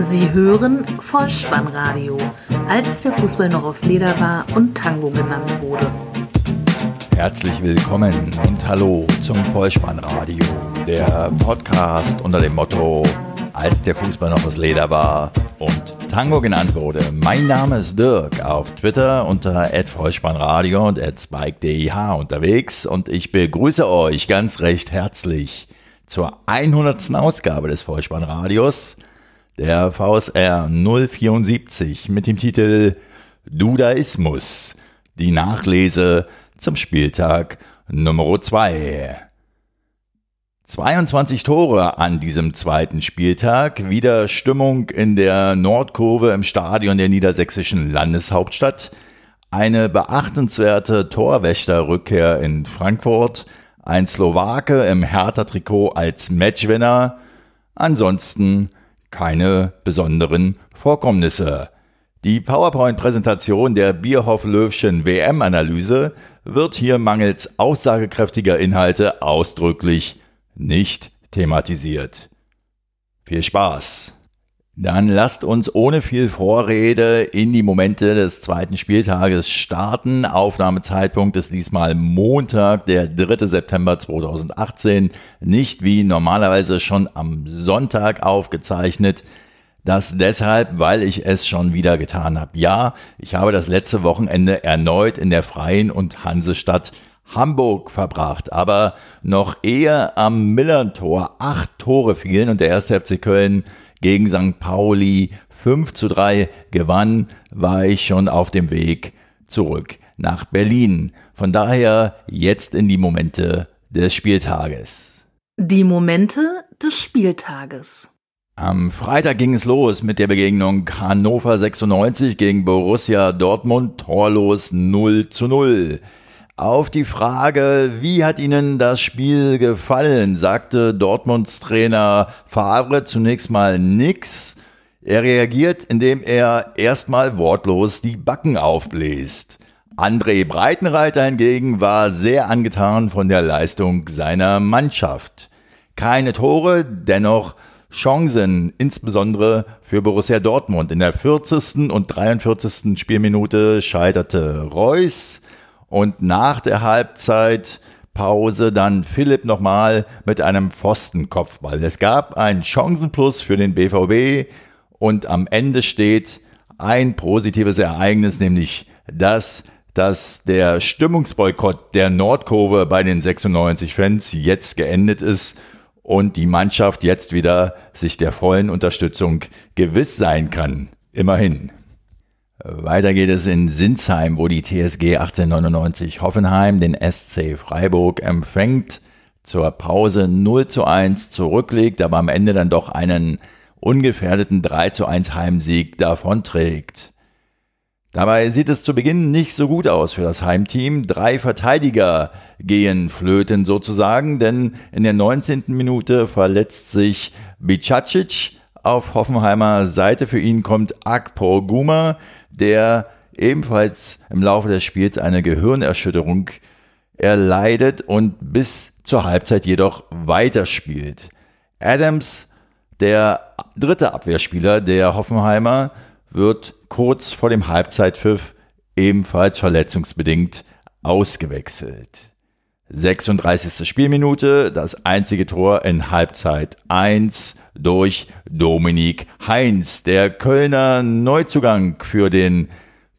Sie hören Vollspannradio, als der Fußball noch aus Leder war und Tango genannt wurde. Herzlich willkommen und hallo zum Vollspannradio, der Podcast unter dem Motto, als der Fußball noch aus Leder war und Tango genannt wurde. Mein Name ist Dirk, auf Twitter unter @vollspannradio und @spike_dih unterwegs und ich begrüße euch ganz recht herzlich zur 100. Ausgabe des Vollspannradios der VSR 074 mit dem Titel Dudaismus, die Nachlese zum Spieltag Nummer 2. 22 Tore an diesem zweiten Spieltag, wieder Stimmung in der Nordkurve im Stadion der niedersächsischen Landeshauptstadt, eine beachtenswerte Torwächterrückkehr in Frankfurt, ein Slowake im Hertha-Trikot als Matchwinner, ansonsten keine besonderen Vorkommnisse. Die PowerPoint-Präsentation der Bierhoff-Löwschen WM-Analyse wird hier mangels aussagekräftiger Inhalte ausdrücklich nicht thematisiert. Viel Spaß! Dann lasst uns ohne viel Vorrede in die Momente des zweiten Spieltages starten. Aufnahmezeitpunkt ist diesmal Montag, der 3. September 2018, nicht wie normalerweise schon am Sonntag aufgezeichnet. Das deshalb, weil ich es schon wieder getan habe. Ja, ich habe das letzte Wochenende erneut in der Freien und Hansestadt Hamburg verbracht, aber noch eher am Millern-Tor acht Tore fielen und der erste FC Köln gegen St. Pauli 5 zu 3 gewann, war ich schon auf dem Weg zurück nach Berlin. Von daher jetzt in die Momente des Spieltages. Die Momente des Spieltages. Am Freitag ging es los mit der Begegnung Hannover 96 gegen Borussia Dortmund torlos 0 zu 0. Auf die Frage, wie hat Ihnen das Spiel gefallen, sagte Dortmunds Trainer Favre zunächst mal nix. Er reagiert, indem er erstmal wortlos die Backen aufbläst. André Breitenreiter hingegen war sehr angetan von der Leistung seiner Mannschaft. Keine Tore, dennoch Chancen, insbesondere für Borussia Dortmund. In der 40. und 43. Spielminute scheiterte Reus und nach der Halbzeitpause dann Philipp nochmal mit einem Pfostenkopfball. Es gab einen Chancenplus für den BVB und am Ende steht ein positives Ereignis, nämlich das, dass der Stimmungsboykott der Nordkurve bei den 96 Fans jetzt geendet ist und die Mannschaft jetzt wieder sich der vollen Unterstützung gewiss sein kann. Immerhin. Weiter geht es in Sinsheim, wo die TSG 1899 Hoffenheim den SC Freiburg empfängt, zur Pause 0 zu 1 zurücklegt, aber am Ende dann doch einen ungefährdeten 3 zu 1 Heimsieg davonträgt. Dabei sieht es zu Beginn nicht so gut aus für das Heimteam. Drei Verteidiger gehen flöten sozusagen, denn in der 19. Minute verletzt sich Bicacic. Auf Hoffenheimer Seite für ihn kommt Akpor Guma, der ebenfalls im Laufe des Spiels eine Gehirnerschütterung erleidet und bis zur Halbzeit jedoch weiterspielt. Adams, der dritte Abwehrspieler der Hoffenheimer, wird kurz vor dem Halbzeitpfiff ebenfalls verletzungsbedingt ausgewechselt. 36. Spielminute, das einzige Tor in Halbzeit 1 durch Dominik Heinz. Der Kölner Neuzugang für den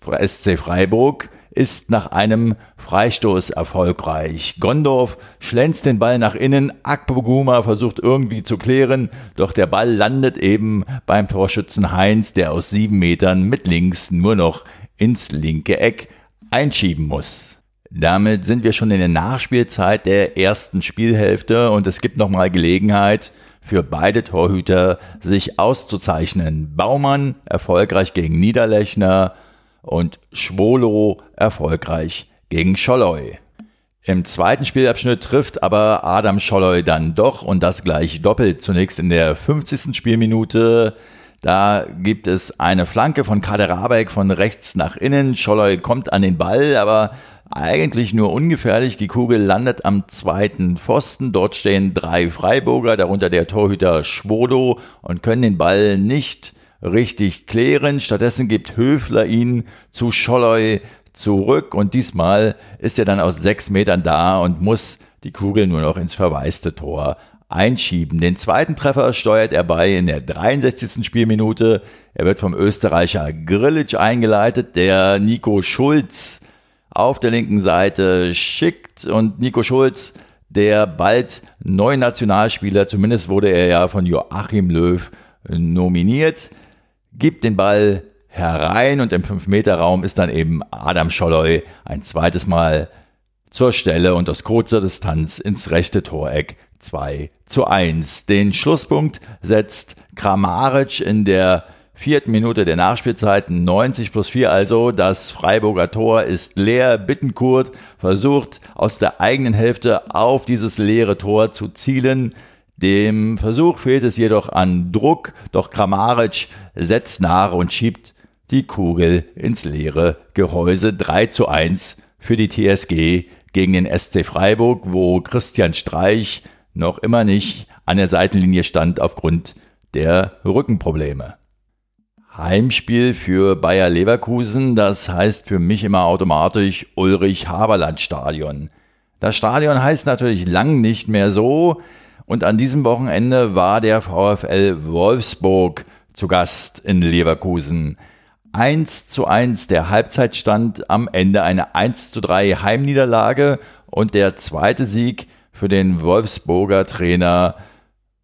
SC Freiburg ist nach einem Freistoß erfolgreich. Gondorf schlänzt den Ball nach innen, Akpoguma versucht irgendwie zu klären, doch der Ball landet eben beim Torschützen Heinz, der aus sieben Metern mit links nur noch ins linke Eck einschieben muss. Damit sind wir schon in der Nachspielzeit der ersten Spielhälfte und es gibt nochmal Gelegenheit, für beide Torhüter sich auszuzeichnen. Baumann erfolgreich gegen Niederlechner und Schwolo erfolgreich gegen Scholloy. Im zweiten Spielabschnitt trifft aber Adam Scholloy dann doch und das gleich doppelt. Zunächst in der 50. Spielminute. Da gibt es eine Flanke von Kader Rabeck von rechts nach innen. Scholloy kommt an den Ball, aber eigentlich nur ungefährlich. Die Kugel landet am zweiten Pfosten. Dort stehen drei Freiburger, darunter der Torhüter Schwodo und können den Ball nicht richtig klären. Stattdessen gibt Höfler ihn zu Scholloy zurück und diesmal ist er dann aus sechs Metern da und muss die Kugel nur noch ins verwaiste Tor einschieben. Den zweiten Treffer steuert er bei in der 63. Spielminute. Er wird vom Österreicher Grilic eingeleitet, der Nico Schulz auf der linken Seite schickt und Nico Schulz, der bald neue Nationalspieler, zumindest wurde er ja von Joachim Löw nominiert, gibt den Ball herein und im 5-Meter-Raum ist dann eben Adam Scholloy ein zweites Mal zur Stelle und aus kurzer Distanz ins rechte Toreck 2 zu 1. Den Schlusspunkt setzt Kramaric in der vierten Minute der Nachspielzeit, 90 plus 4 also. Das Freiburger Tor ist leer. Bittenkurt versucht aus der eigenen Hälfte auf dieses leere Tor zu zielen. Dem Versuch fehlt es jedoch an Druck, doch Kramaric setzt nach und schiebt die Kugel ins leere Gehäuse 3 zu 1 für die TSG gegen den SC Freiburg, wo Christian Streich noch immer nicht an der Seitenlinie stand aufgrund der Rückenprobleme. Heimspiel für Bayer Leverkusen, das heißt für mich immer automatisch Ulrich Haberland Stadion. Das Stadion heißt natürlich lang nicht mehr so und an diesem Wochenende war der VfL Wolfsburg zu Gast in Leverkusen. 1 zu 1 der Halbzeitstand, am Ende eine 1 zu 3 Heimniederlage und der zweite Sieg für den Wolfsburger Trainer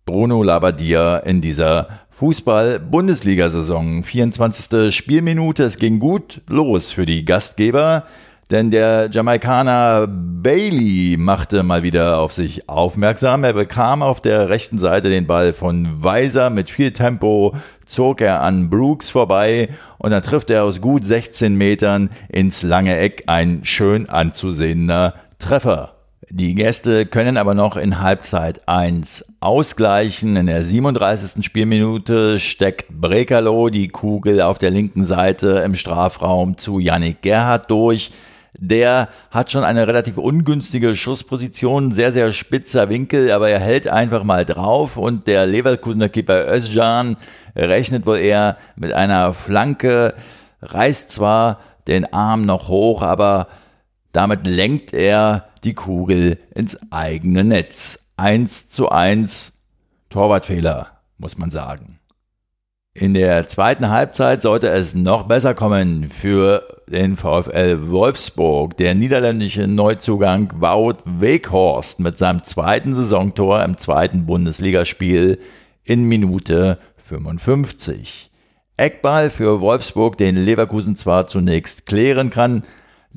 Bruno Labbadia in dieser Fußball-Bundesliga-Saison. 24. Spielminute, es ging gut los für die Gastgeber, denn der Jamaikaner Bailey machte mal wieder auf sich aufmerksam. Er bekam auf der rechten Seite den Ball von Weiser mit viel Tempo, zog er an Brooks vorbei und dann trifft er aus gut 16 Metern ins lange Eck ein schön anzusehender Treffer. Die Gäste können aber noch in Halbzeit 1 ausgleichen. In der 37. Spielminute steckt Brekalo die Kugel auf der linken Seite im Strafraum zu Yannick Gerhardt durch. Der hat schon eine relativ ungünstige Schussposition, sehr, sehr spitzer Winkel, aber er hält einfach mal drauf und der Leverkusener Keeper Özcan rechnet wohl eher mit einer Flanke, reißt zwar den Arm noch hoch, aber damit lenkt er die Kugel ins eigene Netz. 1 zu 1 Torwartfehler, muss man sagen. In der zweiten Halbzeit sollte es noch besser kommen für den VfL Wolfsburg. Der niederländische Neuzugang Wout Weghorst mit seinem zweiten Saisontor im zweiten Bundesligaspiel in Minute 55. Eckball für Wolfsburg, den Leverkusen zwar zunächst klären kann,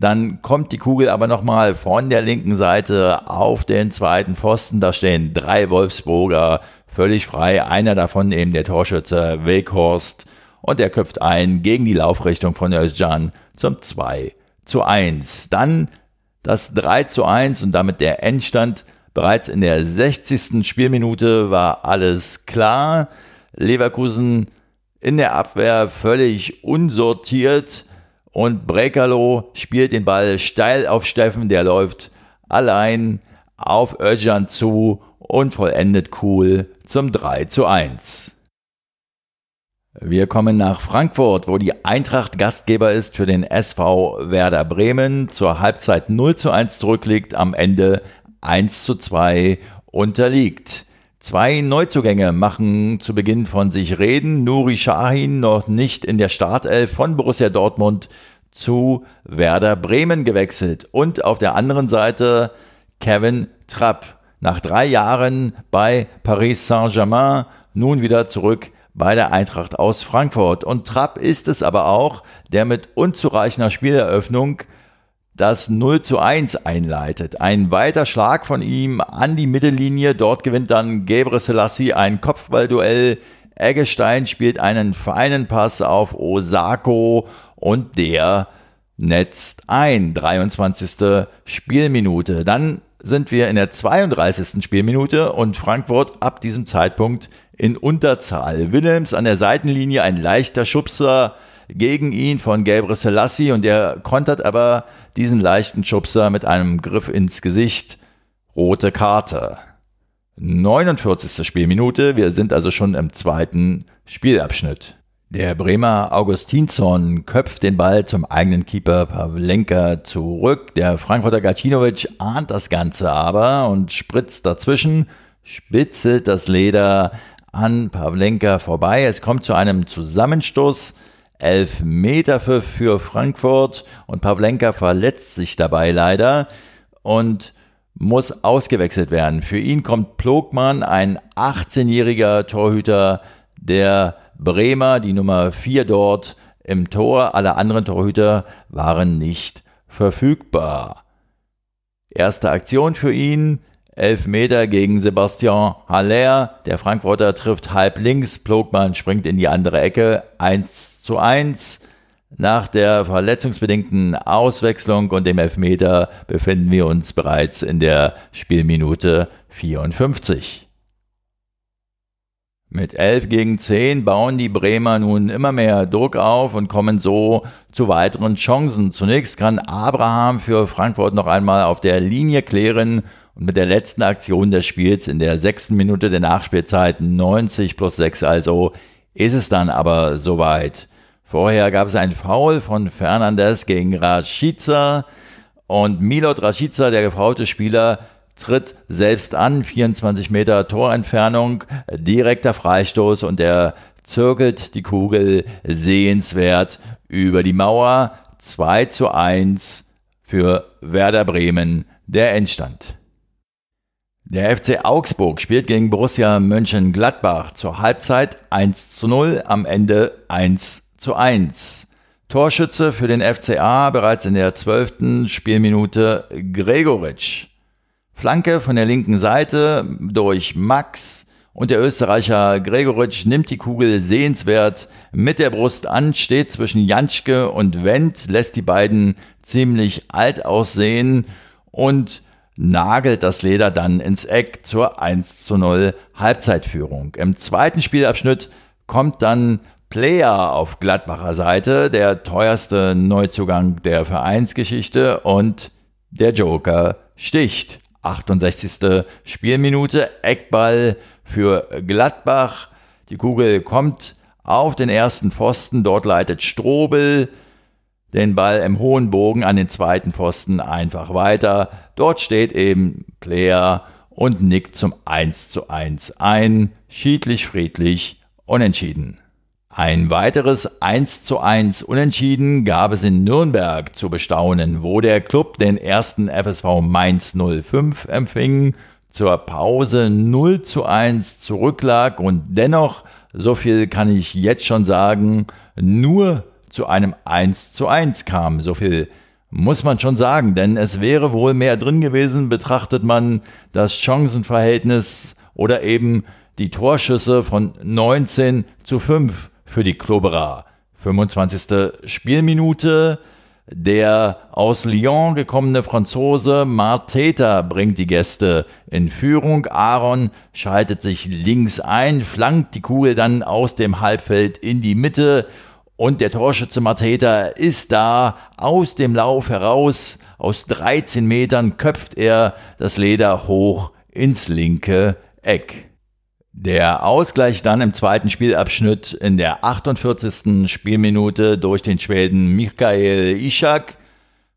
dann kommt die Kugel aber nochmal von der linken Seite auf den zweiten Pfosten. Da stehen drei Wolfsburger völlig frei. Einer davon eben der Torschütze Weghorst. Und er köpft ein gegen die Laufrichtung von Özcan zum 2 zu 1. Dann das 3 zu 1 und damit der Endstand. Bereits in der 60. Spielminute war alles klar. Leverkusen in der Abwehr völlig unsortiert und Brekalo spielt den Ball steil auf Steffen, der läuft allein auf Özcan zu und vollendet cool zum 3 zu 1. Wir kommen nach Frankfurt, wo die Eintracht Gastgeber ist für den SV Werder Bremen, zur Halbzeit 0 zu 1 zurückliegt, am Ende 1 zu 2 unterliegt. Zwei Neuzugänge machen zu Beginn von sich reden. Nuri Shahin noch nicht in der Startelf von Borussia Dortmund zu Werder Bremen gewechselt. Und auf der anderen Seite Kevin Trapp. Nach drei Jahren bei Paris Saint-Germain nun wieder zurück bei der Eintracht aus Frankfurt. Und Trapp ist es aber auch, der mit unzureichender Spieleröffnung das 0 zu 1 einleitet. Ein weiter Schlag von ihm an die Mittellinie. Dort gewinnt dann Gebre Selassie ein Kopfballduell. Eggestein spielt einen feinen Pass auf Osako und der netzt ein. 23. Spielminute. Dann sind wir in der 32. Spielminute und Frankfurt ab diesem Zeitpunkt in Unterzahl. Willems an der Seitenlinie ein leichter Schubser gegen ihn von Gabriel Selassie und er kontert aber diesen leichten Schubser mit einem Griff ins Gesicht. Rote Karte. 49. Spielminute, wir sind also schon im zweiten Spielabschnitt. Der Bremer Augustinsson köpft den Ball zum eigenen Keeper Pavlenka zurück. Der Frankfurter Gacinovic ahnt das Ganze aber und spritzt dazwischen, spitzelt das Leder an Pavlenka vorbei. Es kommt zu einem Zusammenstoß. Elf Meter für, für Frankfurt und Pavlenka verletzt sich dabei leider und muss ausgewechselt werden. Für ihn kommt Plogmann, ein 18-jähriger Torhüter, der Bremer, die Nummer 4 dort im Tor. Alle anderen Torhüter waren nicht verfügbar. Erste Aktion für ihn. Elf Meter gegen Sebastian Haller. Der Frankfurter trifft halb links. Plogmann springt in die andere Ecke. 1 zu 1. Nach der verletzungsbedingten Auswechslung und dem Elfmeter befinden wir uns bereits in der Spielminute 54. Mit 11 gegen 10 bauen die Bremer nun immer mehr Druck auf und kommen so zu weiteren Chancen. Zunächst kann Abraham für Frankfurt noch einmal auf der Linie klären und mit der letzten Aktion des Spiels in der sechsten Minute der Nachspielzeit 90 plus 6 also ist es dann aber soweit. Vorher gab es ein Foul von Fernandes gegen Rashica und Milot Rashica, der gefaute Spieler, tritt selbst an, 24 Meter Torentfernung, direkter Freistoß und er zirkelt die Kugel sehenswert über die Mauer. 2 zu 1 für Werder Bremen, der Endstand. Der FC Augsburg spielt gegen Borussia Mönchengladbach zur Halbzeit 1 zu 0, am Ende 1 zu 1. Torschütze für den FCA bereits in der zwölften Spielminute Gregoritsch. Flanke von der linken Seite durch Max und der Österreicher Gregoritsch nimmt die Kugel sehenswert mit der Brust an, steht zwischen Janschke und Wendt, lässt die beiden ziemlich alt aussehen und nagelt das Leder dann ins Eck zur 1 zu 0 Halbzeitführung. Im zweiten Spielabschnitt kommt dann Player auf Gladbacher Seite, der teuerste Neuzugang der Vereinsgeschichte und der Joker sticht. 68. Spielminute, Eckball für Gladbach. Die Kugel kommt auf den ersten Pfosten, dort leitet Strobel den Ball im hohen Bogen an den zweiten Pfosten einfach weiter. Dort steht eben Player und nickt zum 1 zu 1 ein. Schiedlich, friedlich, unentschieden. Ein weiteres 1 zu 1 Unentschieden gab es in Nürnberg zu bestaunen, wo der Club den ersten FSV Mainz 05 empfing, zur Pause 0 zu 1 zurücklag und dennoch, so viel kann ich jetzt schon sagen, nur zu einem 1 zu 1 kam. So viel muss man schon sagen, denn es wäre wohl mehr drin gewesen, betrachtet man das Chancenverhältnis oder eben die Torschüsse von 19 zu 5 für die Kloberer. 25. Spielminute. Der aus Lyon gekommene Franzose Marteta bringt die Gäste in Führung. Aaron schaltet sich links ein, flankt die Kugel dann aus dem Halbfeld in die Mitte und der Torschütze Marteta ist da aus dem Lauf heraus. Aus 13 Metern köpft er das Leder hoch ins linke Eck. Der Ausgleich dann im zweiten Spielabschnitt in der 48. Spielminute durch den Schweden Michael Ishak.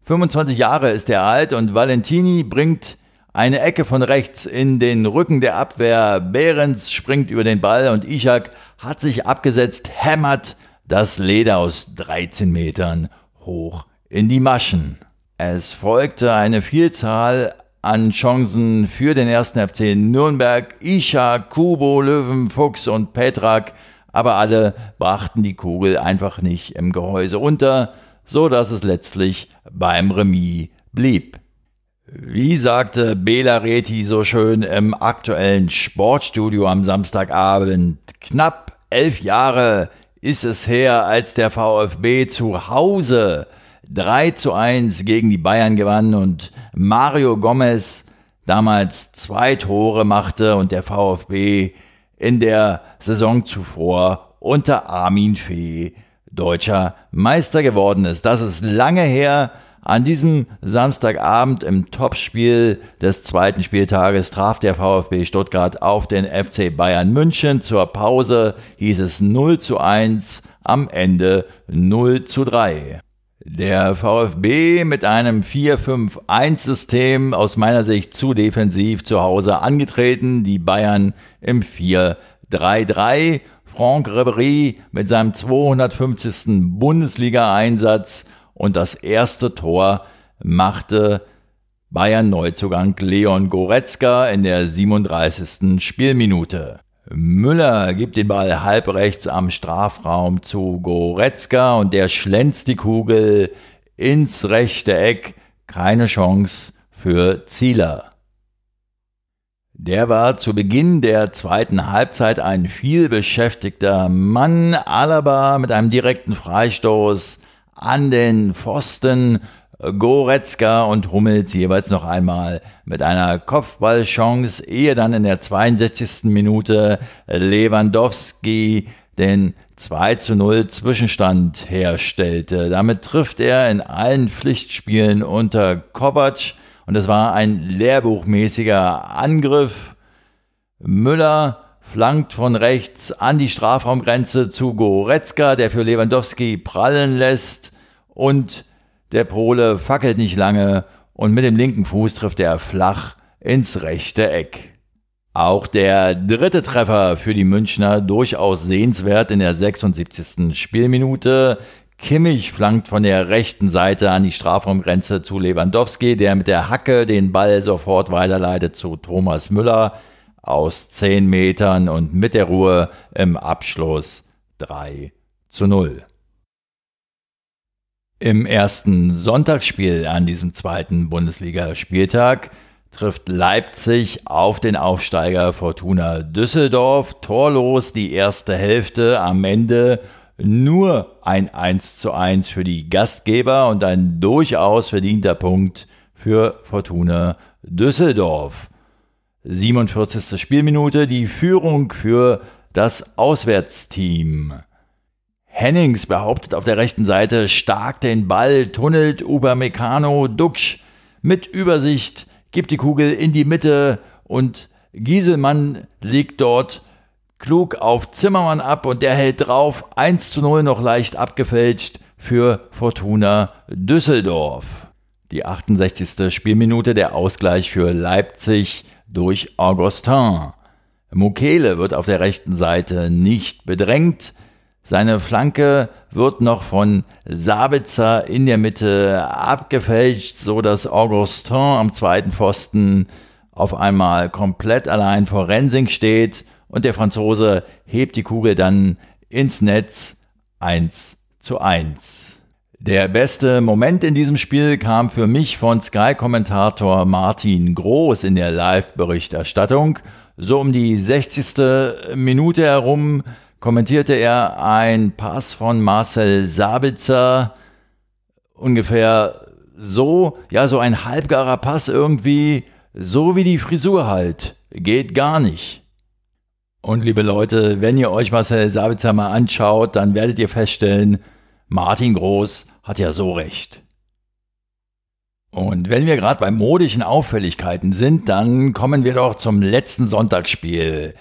25 Jahre ist er alt und Valentini bringt eine Ecke von rechts in den Rücken der Abwehr. Behrens springt über den Ball und Ishak hat sich abgesetzt, hämmert das Leder aus 13 Metern hoch in die Maschen. Es folgte eine Vielzahl an Chancen für den ersten FC Nürnberg. Isha, Kubo, Löwen, Fuchs und Petrak, aber alle brachten die Kugel einfach nicht im Gehäuse unter, so dass es letztlich beim Remis blieb. Wie sagte Bela Reti so schön im aktuellen Sportstudio am Samstagabend, knapp elf Jahre ist es her, als der VfB zu Hause 3 zu 1 gegen die Bayern gewann und Mario Gomez damals zwei Tore machte und der VfB in der Saison zuvor unter Armin Fee deutscher Meister geworden ist. Das ist lange her. An diesem Samstagabend im Topspiel des zweiten Spieltages traf der VfB Stuttgart auf den FC Bayern München. Zur Pause hieß es 0 zu 1 am Ende 0 zu 3. Der VfB mit einem 4-5-1-System aus meiner Sicht zu defensiv zu Hause angetreten, die Bayern im 4-3-3. Franck Ribéry mit seinem 250. Bundesliga-Einsatz und das erste Tor machte Bayern Neuzugang Leon Goretzka in der 37. Spielminute. Müller gibt den Ball halbrechts am Strafraum zu Goretzka und der schlänzt die Kugel ins rechte Eck. Keine Chance für Zieler. Der war zu Beginn der zweiten Halbzeit ein vielbeschäftigter Mann. Alaba mit einem direkten Freistoß an den Pfosten Goretzka und Hummels jeweils noch einmal mit einer Kopfballchance, ehe dann in der 62. Minute Lewandowski den 2 zu 0 Zwischenstand herstellte. Damit trifft er in allen Pflichtspielen unter Kovac und es war ein lehrbuchmäßiger Angriff. Müller flankt von rechts an die Strafraumgrenze zu Goretzka, der für Lewandowski prallen lässt und der Pole fackelt nicht lange und mit dem linken Fuß trifft er flach ins rechte Eck. Auch der dritte Treffer für die Münchner durchaus sehenswert in der 76. Spielminute. Kimmich flankt von der rechten Seite an die Strafraumgrenze zu Lewandowski, der mit der Hacke den Ball sofort weiterleitet zu Thomas Müller aus 10 Metern und mit der Ruhe im Abschluss 3 zu 0. Im ersten Sonntagsspiel an diesem zweiten Bundesligaspieltag trifft Leipzig auf den Aufsteiger Fortuna Düsseldorf. Torlos die erste Hälfte, am Ende nur ein 1 zu 1 für die Gastgeber und ein durchaus verdienter Punkt für Fortuna Düsseldorf. 47. Spielminute, die Führung für das Auswärtsteam. Hennings behauptet auf der rechten Seite stark den Ball, tunnelt Upamecano Duxch mit Übersicht, gibt die Kugel in die Mitte und Gieselmann legt dort klug auf Zimmermann ab und der hält drauf. 1 zu 0 noch leicht abgefälscht für Fortuna Düsseldorf. Die 68. Spielminute der Ausgleich für Leipzig durch Augustin. Mukele wird auf der rechten Seite nicht bedrängt. Seine Flanke wird noch von Sabitzer in der Mitte abgefälscht, so dass Augustin am zweiten Pfosten auf einmal komplett allein vor Rensing steht und der Franzose hebt die Kugel dann ins Netz 1 zu 1. Der beste Moment in diesem Spiel kam für mich von Sky-Kommentator Martin Groß in der Live-Berichterstattung. So um die 60. Minute herum kommentierte er ein Pass von Marcel Sabitzer ungefähr so, ja, so ein halbgarer Pass irgendwie, so wie die Frisur halt. Geht gar nicht. Und liebe Leute, wenn ihr euch Marcel Sabitzer mal anschaut, dann werdet ihr feststellen, Martin Groß hat ja so recht. Und wenn wir gerade bei modischen Auffälligkeiten sind, dann kommen wir doch zum letzten Sonntagsspiel.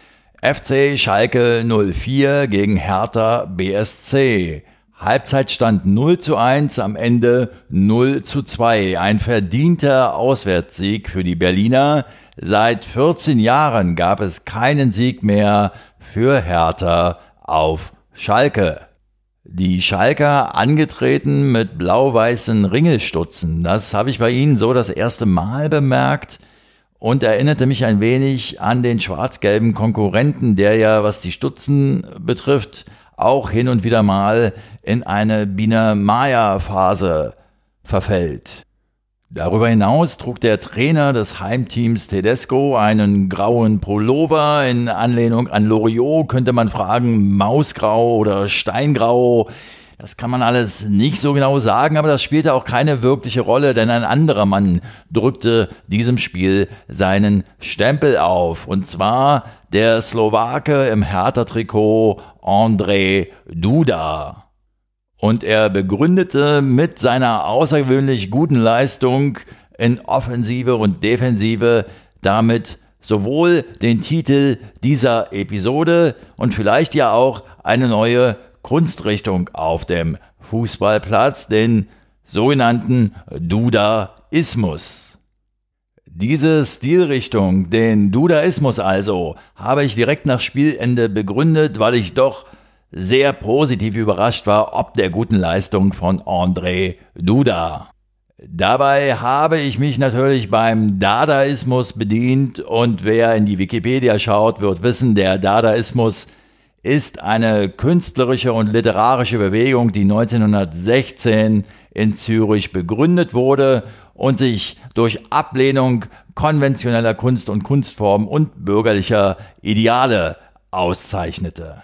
FC Schalke 04 gegen Hertha BSC. Halbzeitstand 0 zu 1, am Ende 0 zu 2. Ein verdienter Auswärtssieg für die Berliner. Seit 14 Jahren gab es keinen Sieg mehr für Hertha auf Schalke. Die Schalker angetreten mit blau-weißen Ringelstutzen. Das habe ich bei ihnen so das erste Mal bemerkt und erinnerte mich ein wenig an den schwarz-gelben Konkurrenten, der ja, was die Stutzen betrifft, auch hin und wieder mal in eine Biene-Maya-Phase verfällt. Darüber hinaus trug der Trainer des Heimteams Tedesco einen grauen Pullover. In Anlehnung an Loriot könnte man fragen, Mausgrau oder Steingrau. Das kann man alles nicht so genau sagen, aber das spielte auch keine wirkliche Rolle, denn ein anderer Mann drückte diesem Spiel seinen Stempel auf. Und zwar der Slowake im Hertha-Trikot André Duda. Und er begründete mit seiner außergewöhnlich guten Leistung in Offensive und Defensive damit sowohl den Titel dieser Episode und vielleicht ja auch eine neue Kunstrichtung auf dem Fußballplatz, den sogenannten Dudaismus. Diese Stilrichtung, den Dudaismus also, habe ich direkt nach Spielende begründet, weil ich doch sehr positiv überrascht war ob der guten Leistung von André Duda. Dabei habe ich mich natürlich beim Dadaismus bedient und wer in die Wikipedia schaut, wird wissen, der Dadaismus ist eine künstlerische und literarische Bewegung, die 1916 in Zürich begründet wurde und sich durch Ablehnung konventioneller Kunst und Kunstformen und bürgerlicher Ideale auszeichnete.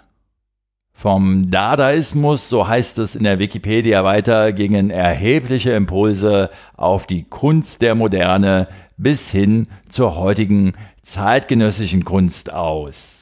Vom Dadaismus, so heißt es in der Wikipedia weiter, gingen erhebliche Impulse auf die Kunst der Moderne bis hin zur heutigen zeitgenössischen Kunst aus.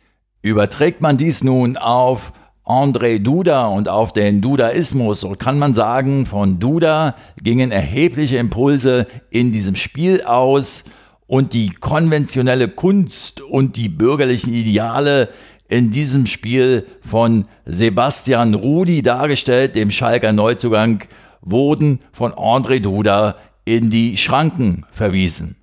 Überträgt man dies nun auf André Duda und auf den Dudaismus, so kann man sagen, von Duda gingen erhebliche Impulse in diesem Spiel aus und die konventionelle Kunst und die bürgerlichen Ideale in diesem Spiel von Sebastian Rudi dargestellt, dem Schalker Neuzugang, wurden von André Duda in die Schranken verwiesen.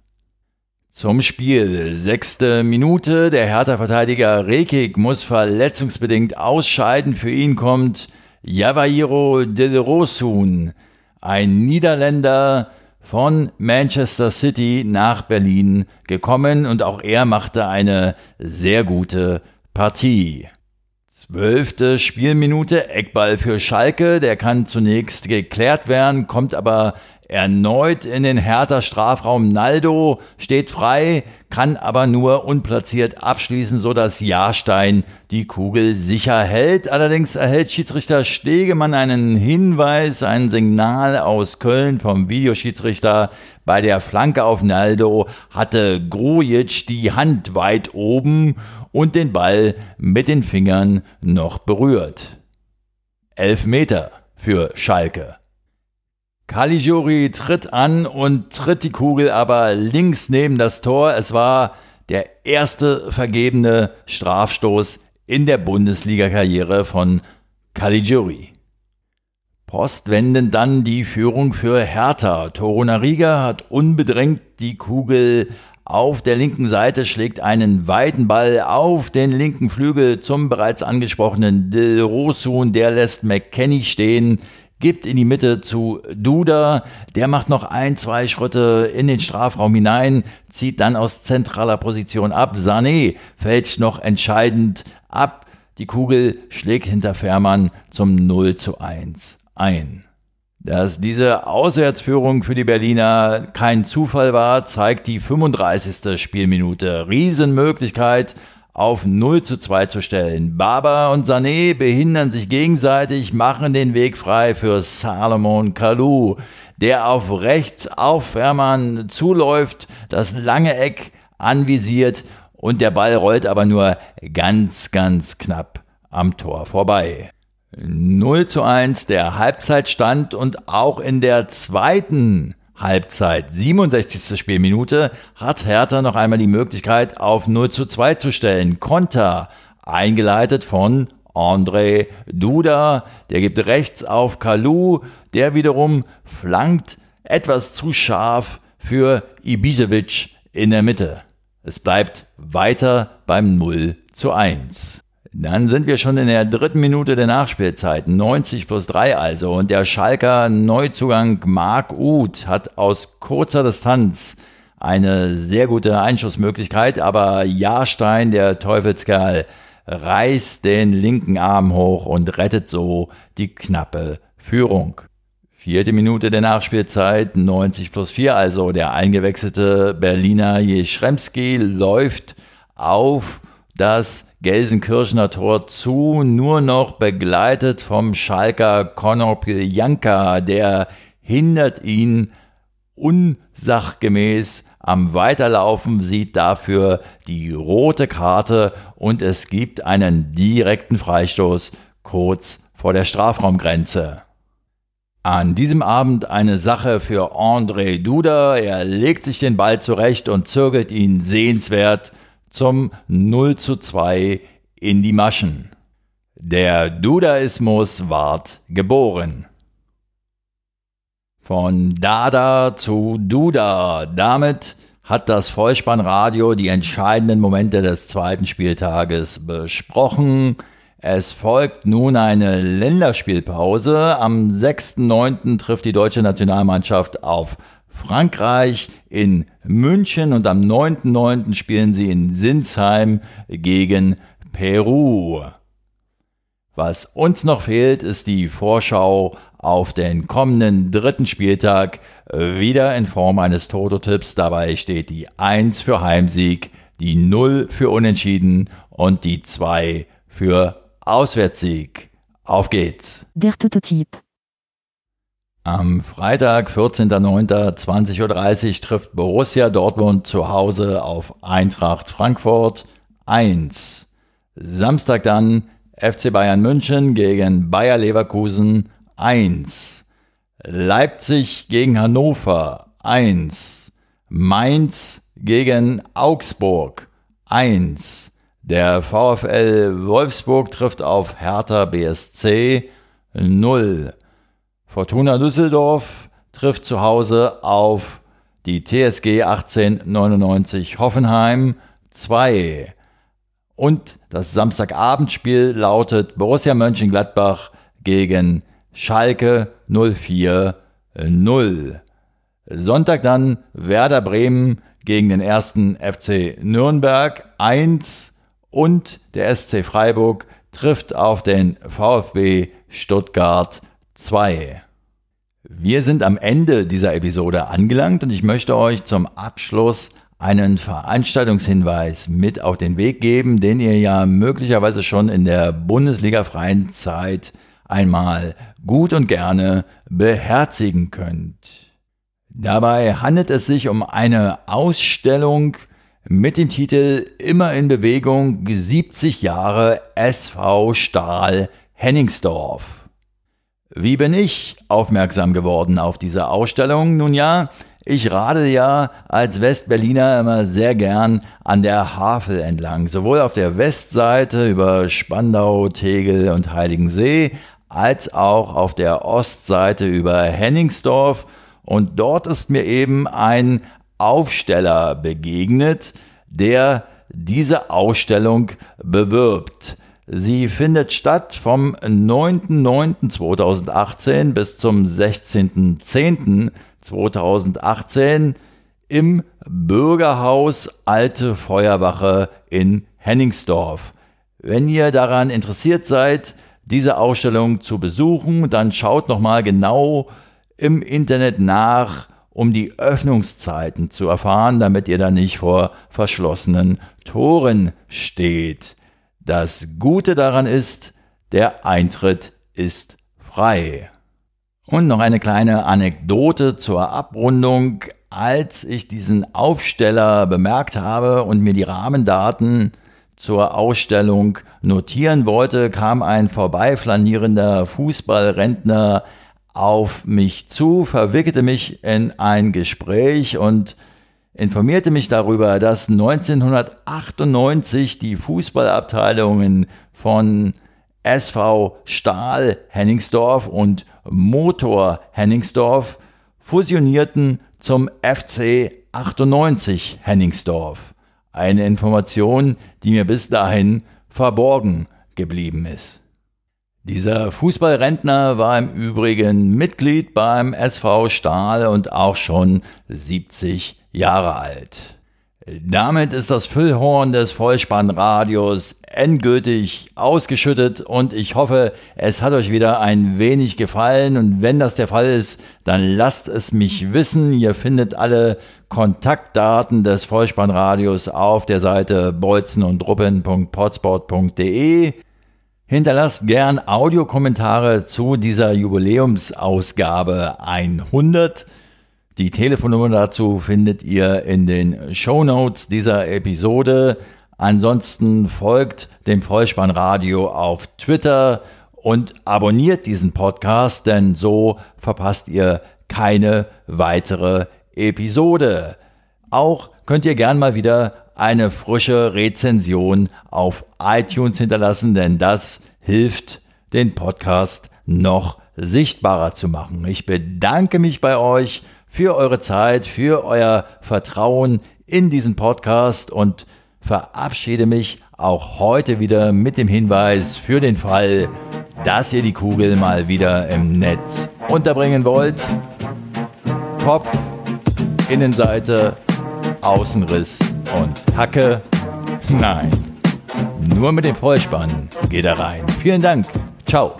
Zum Spiel. Sechste Minute. Der Hertha-Verteidiger Rekik muss verletzungsbedingt ausscheiden. Für ihn kommt Javairo Rosun, ein Niederländer von Manchester City nach Berlin gekommen und auch er machte eine sehr gute Partie. Zwölfte Spielminute, Eckball für Schalke, der kann zunächst geklärt werden, kommt aber erneut in den Hertha Strafraum. Naldo steht frei, kann aber nur unplatziert abschließen, so dass Jahrstein die Kugel sicher hält. Allerdings erhält Schiedsrichter Stegemann einen Hinweis, ein Signal aus Köln vom Videoschiedsrichter. Bei der Flanke auf Naldo hatte Grujic die Hand weit oben und den Ball mit den Fingern noch berührt. Elf Meter für Schalke. Caligiuri tritt an und tritt die Kugel aber links neben das Tor. Es war der erste vergebene Strafstoß in der Bundesliga-Karriere von Caligiuri. Postwendend dann die Führung für Hertha. Torunariga hat unbedrängt die Kugel auf der linken Seite, schlägt einen weiten Ball auf den linken Flügel zum bereits angesprochenen Dilrosun. Der lässt McKenny stehen gibt in die Mitte zu Duda, der macht noch ein, zwei Schritte in den Strafraum hinein, zieht dann aus zentraler Position ab. Sané fällt noch entscheidend ab. Die Kugel schlägt hinter Fährmann zum 0 zu 1 ein. Dass diese Auswärtsführung für die Berliner kein Zufall war, zeigt die 35. Spielminute. Riesenmöglichkeit auf 0 zu 2 zu stellen. Baba und Sané behindern sich gegenseitig, machen den Weg frei für Salomon Kalou, der auf rechts auf Fährmann zuläuft, das lange Eck anvisiert und der Ball rollt aber nur ganz, ganz knapp am Tor vorbei. 0 zu 1 der Halbzeitstand und auch in der zweiten Halbzeit, 67. Spielminute, hat Hertha noch einmal die Möglichkeit auf 0 zu 2 zu stellen. Konter, eingeleitet von André Duda, der gibt rechts auf Kalu, der wiederum flankt etwas zu scharf für Ibisevic in der Mitte. Es bleibt weiter beim 0 zu 1. Dann sind wir schon in der dritten Minute der Nachspielzeit, 90 plus 3 also. Und der Schalker Neuzugang Marc Uth hat aus kurzer Distanz eine sehr gute Einschussmöglichkeit, aber Jahrstein, der Teufelskerl, reißt den linken Arm hoch und rettet so die knappe Führung. Vierte Minute der Nachspielzeit, 90 plus 4 also. Der eingewechselte Berliner Jeschremski läuft auf das Gelsenkirchener Tor zu, nur noch begleitet vom Schalker Conor Piljanka, der hindert ihn unsachgemäß am Weiterlaufen, sieht dafür die rote Karte und es gibt einen direkten Freistoß kurz vor der Strafraumgrenze. An diesem Abend eine Sache für André Duda. Er legt sich den Ball zurecht und zirkelt ihn sehenswert zum 0 zu 2 in die Maschen. Der Dudaismus ward geboren. Von Dada zu Duda. Damit hat das Vollspannradio die entscheidenden Momente des zweiten Spieltages besprochen. Es folgt nun eine Länderspielpause. Am 6.9. trifft die deutsche Nationalmannschaft auf Frankreich in München und am 9.9. spielen sie in Sinsheim gegen Peru. Was uns noch fehlt, ist die Vorschau auf den kommenden dritten Spieltag, wieder in Form eines Toto-Tipps. Dabei steht die 1 für Heimsieg, die 0 für Unentschieden und die 2 für Auswärtssieg. Auf geht's. Der Tototyp. Am Freitag, 14.09.20.30 Uhr trifft Borussia Dortmund zu Hause auf Eintracht Frankfurt 1. Samstag dann FC Bayern München gegen Bayer Leverkusen 1. Leipzig gegen Hannover 1. Mainz gegen Augsburg 1. Der VfL Wolfsburg trifft auf Hertha BSC 0. Fortuna Düsseldorf trifft zu Hause auf die TSG 1899 Hoffenheim 2. Und das Samstagabendspiel lautet Borussia Mönchengladbach gegen Schalke 04 0. Sonntag dann Werder Bremen gegen den ersten FC Nürnberg 1 und der SC Freiburg trifft auf den VfB Stuttgart 2. Wir sind am Ende dieser Episode angelangt und ich möchte euch zum Abschluss einen Veranstaltungshinweis mit auf den Weg geben, den ihr ja möglicherweise schon in der Bundesliga-freien Zeit einmal gut und gerne beherzigen könnt. Dabei handelt es sich um eine Ausstellung mit dem Titel Immer in Bewegung 70 Jahre SV Stahl Henningsdorf. Wie bin ich aufmerksam geworden auf diese Ausstellung? Nun ja, ich rade ja als Westberliner immer sehr gern an der Havel entlang, sowohl auf der Westseite über Spandau, Tegel und Heiligensee, als auch auf der Ostseite über Henningsdorf. Und dort ist mir eben ein Aufsteller begegnet, der diese Ausstellung bewirbt. Sie findet statt vom 9.9.2018 bis zum 16.10.2018 im Bürgerhaus Alte Feuerwache in Henningsdorf. Wenn ihr daran interessiert seid, diese Ausstellung zu besuchen, dann schaut nochmal genau im Internet nach, um die Öffnungszeiten zu erfahren, damit ihr da nicht vor verschlossenen Toren steht. Das Gute daran ist, der Eintritt ist frei. Und noch eine kleine Anekdote zur Abrundung. Als ich diesen Aufsteller bemerkt habe und mir die Rahmendaten zur Ausstellung notieren wollte, kam ein vorbeiflanierender Fußballrentner auf mich zu, verwickelte mich in ein Gespräch und informierte mich darüber, dass 1998 die Fußballabteilungen von SV Stahl Henningsdorf und Motor Henningsdorf fusionierten zum FC 98 Henningsdorf. Eine Information, die mir bis dahin verborgen geblieben ist. Dieser Fußballrentner war im Übrigen Mitglied beim SV Stahl und auch schon 70 Jahre alt. Damit ist das Füllhorn des Vollspannradios endgültig ausgeschüttet und ich hoffe, es hat euch wieder ein wenig gefallen und wenn das der Fall ist, dann lasst es mich wissen. Ihr findet alle Kontaktdaten des Vollspannradios auf der Seite bolzen und Hinterlasst gern Audiokommentare zu dieser Jubiläumsausgabe 100. Die Telefonnummer dazu findet ihr in den Show Notes dieser Episode. Ansonsten folgt dem Vollspannradio auf Twitter und abonniert diesen Podcast, denn so verpasst ihr keine weitere Episode. Auch könnt ihr gern mal wieder eine frische Rezension auf iTunes hinterlassen, denn das hilft, den Podcast noch sichtbarer zu machen. Ich bedanke mich bei euch für eure Zeit, für euer Vertrauen in diesen Podcast und verabschiede mich auch heute wieder mit dem Hinweis für den Fall, dass ihr die Kugel mal wieder im Netz unterbringen wollt. Kopf, Innenseite, Außenriss und Hacke. Nein, nur mit dem Vollspann geht er rein. Vielen Dank. Ciao.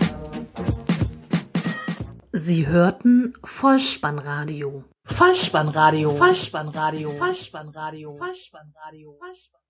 Sie hörten Vollspannradio. Vollspannradio. Vollspannradio. Vollspannradio. Vollspannradio. Vollspannradio.